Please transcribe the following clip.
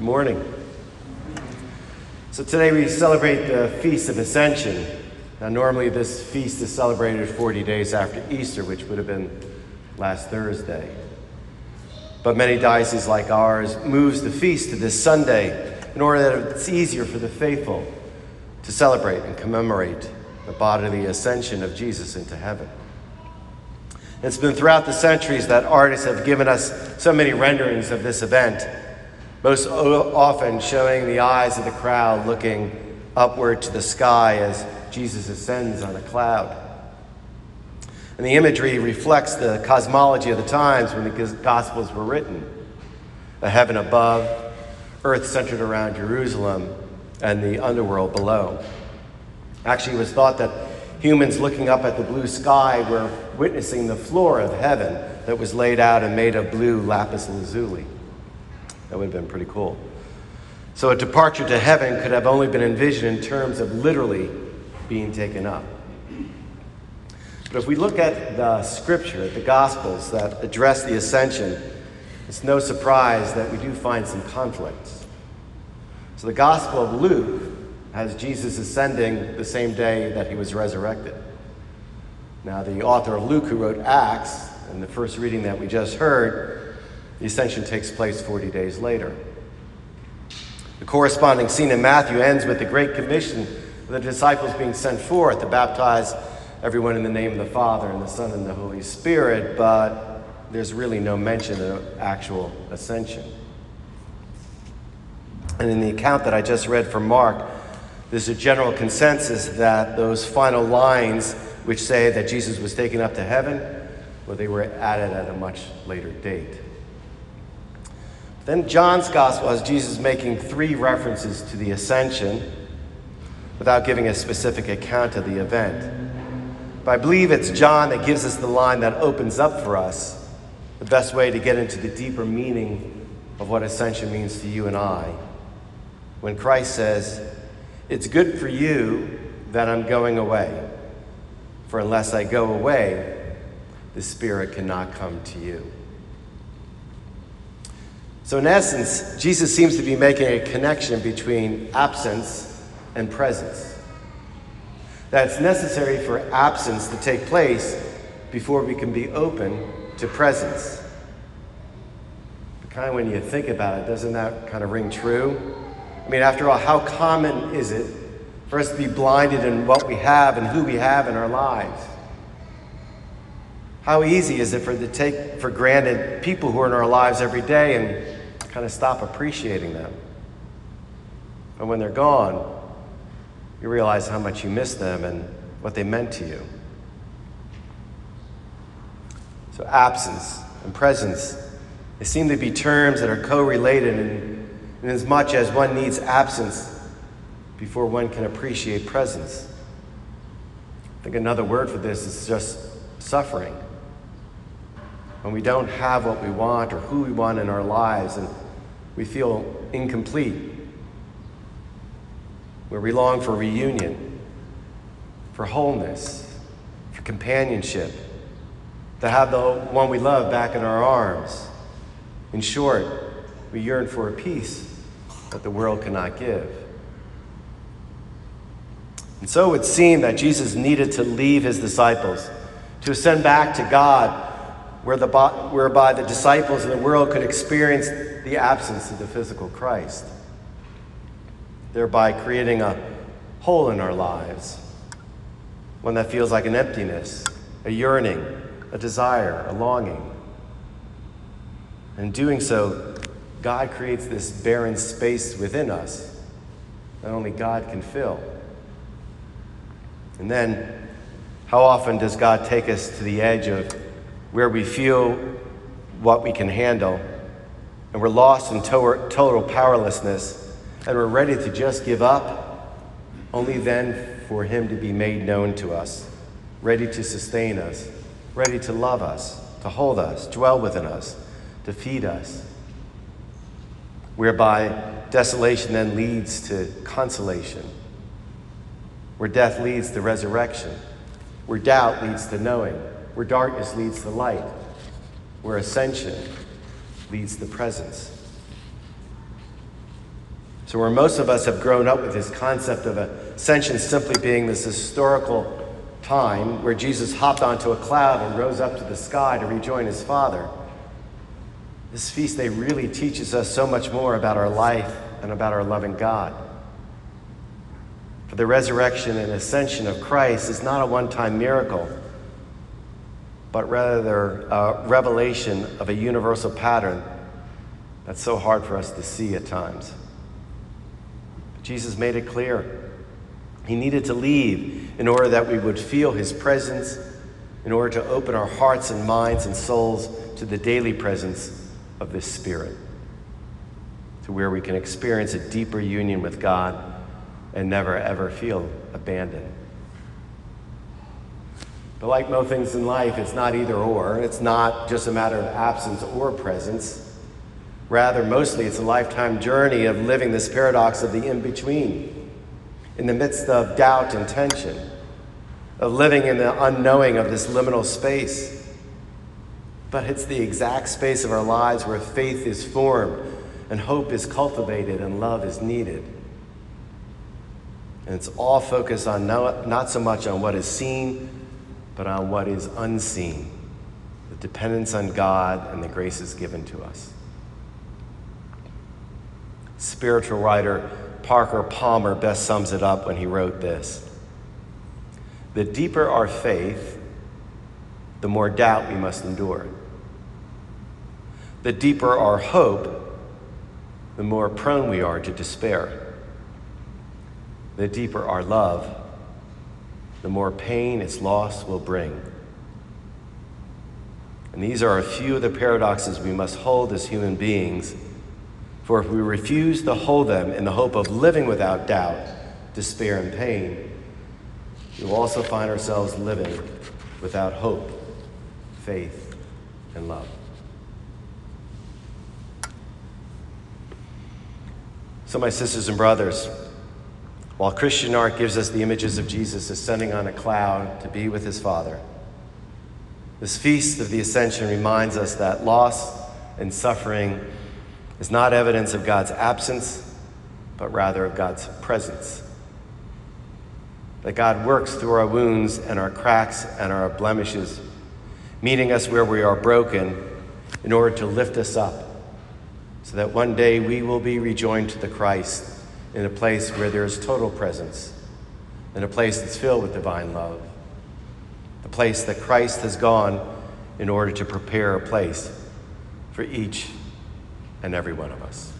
Good morning. So today we celebrate the Feast of Ascension. Now, normally this feast is celebrated 40 days after Easter, which would have been last Thursday. But many dioceses like ours moves the feast to this Sunday in order that it's easier for the faithful to celebrate and commemorate the bodily ascension of Jesus into heaven. It's been throughout the centuries that artists have given us so many renderings of this event most often showing the eyes of the crowd looking upward to the sky as Jesus ascends on a cloud. And the imagery reflects the cosmology of the times when the Gospels were written a heaven above, earth centered around Jerusalem, and the underworld below. Actually, it was thought that humans looking up at the blue sky were witnessing the floor of heaven that was laid out and made of blue lapis lazuli. That would have been pretty cool. So a departure to heaven could have only been envisioned in terms of literally being taken up. But if we look at the scripture, at the gospels that address the ascension, it's no surprise that we do find some conflicts. So the gospel of Luke has Jesus ascending the same day that he was resurrected. Now, the author of Luke, who wrote Acts, and the first reading that we just heard, the ascension takes place 40 days later. The corresponding scene in Matthew ends with the Great Commission of the disciples being sent forth to baptize everyone in the name of the Father and the Son and the Holy Spirit, but there's really no mention of actual ascension. And in the account that I just read from Mark, there's a general consensus that those final lines, which say that Jesus was taken up to heaven, well, they were added at a much later date. Then John's gospel has Jesus making three references to the ascension without giving a specific account of the event. But I believe it's John that gives us the line that opens up for us the best way to get into the deeper meaning of what ascension means to you and I. When Christ says, It's good for you that I'm going away, for unless I go away, the Spirit cannot come to you. So, in essence, Jesus seems to be making a connection between absence and presence. That's necessary for absence to take place before we can be open to presence. But kind of when you think about it, doesn't that kind of ring true? I mean, after all, how common is it for us to be blinded in what we have and who we have in our lives? How easy is it for to take for granted people who are in our lives every day and kind of stop appreciating them. And when they're gone, you realize how much you miss them and what they meant to you. So, absence and presence, they seem to be terms that are co related in, in as much as one needs absence before one can appreciate presence. I think another word for this is just suffering when we don't have what we want or who we want in our lives and we feel incomplete, where we long for reunion, for wholeness, for companionship, to have the one we love back in our arms. In short, we yearn for a peace that the world cannot give. And so it would seem that Jesus needed to leave his disciples to ascend back to God whereby the disciples in the world could experience the absence of the physical Christ, thereby creating a hole in our lives, one that feels like an emptiness, a yearning, a desire, a longing. In doing so, God creates this barren space within us that only God can fill. And then, how often does God take us to the edge of where we feel what we can handle, and we're lost in to- total powerlessness, and we're ready to just give up, only then for Him to be made known to us, ready to sustain us, ready to love us, to hold us, dwell within us, to feed us, whereby desolation then leads to consolation, where death leads to resurrection, where doubt leads to knowing. Where darkness leads to light, where ascension leads the presence. So, where most of us have grown up with this concept of ascension simply being this historical time where Jesus hopped onto a cloud and rose up to the sky to rejoin his Father, this feast day really teaches us so much more about our life and about our loving God. For the resurrection and ascension of Christ is not a one time miracle, but rather a uh, revelation of a universal pattern that's so hard for us to see at times. Jesus made it clear. He needed to leave in order that we would feel his presence, in order to open our hearts and minds and souls to the daily presence of this Spirit, to where we can experience a deeper union with God and never ever feel abandoned. But like most things in life, it's not either or. It's not just a matter of absence or presence. Rather, mostly it's a lifetime journey of living this paradox of the in between, in the midst of doubt and tension, of living in the unknowing of this liminal space. But it's the exact space of our lives where faith is formed and hope is cultivated and love is needed. And it's all focused on not, not so much on what is seen, but on what is unseen the dependence on God and the graces given to us. Spiritual writer Parker Palmer best sums it up when he wrote this The deeper our faith, the more doubt we must endure. The deeper our hope, the more prone we are to despair. The deeper our love, the more pain its loss will bring. And these are a few of the paradoxes we must hold as human beings, for if we refuse to hold them in the hope of living without doubt, despair, and pain, we will also find ourselves living without hope, faith, and love. So, my sisters and brothers, while Christian art gives us the images of Jesus ascending on a cloud to be with his Father, this feast of the Ascension reminds us that loss and suffering is not evidence of God's absence, but rather of God's presence. That God works through our wounds and our cracks and our blemishes, meeting us where we are broken in order to lift us up so that one day we will be rejoined to the Christ in a place where there is total presence, in a place that's filled with divine love, the place that Christ has gone in order to prepare a place for each and every one of us.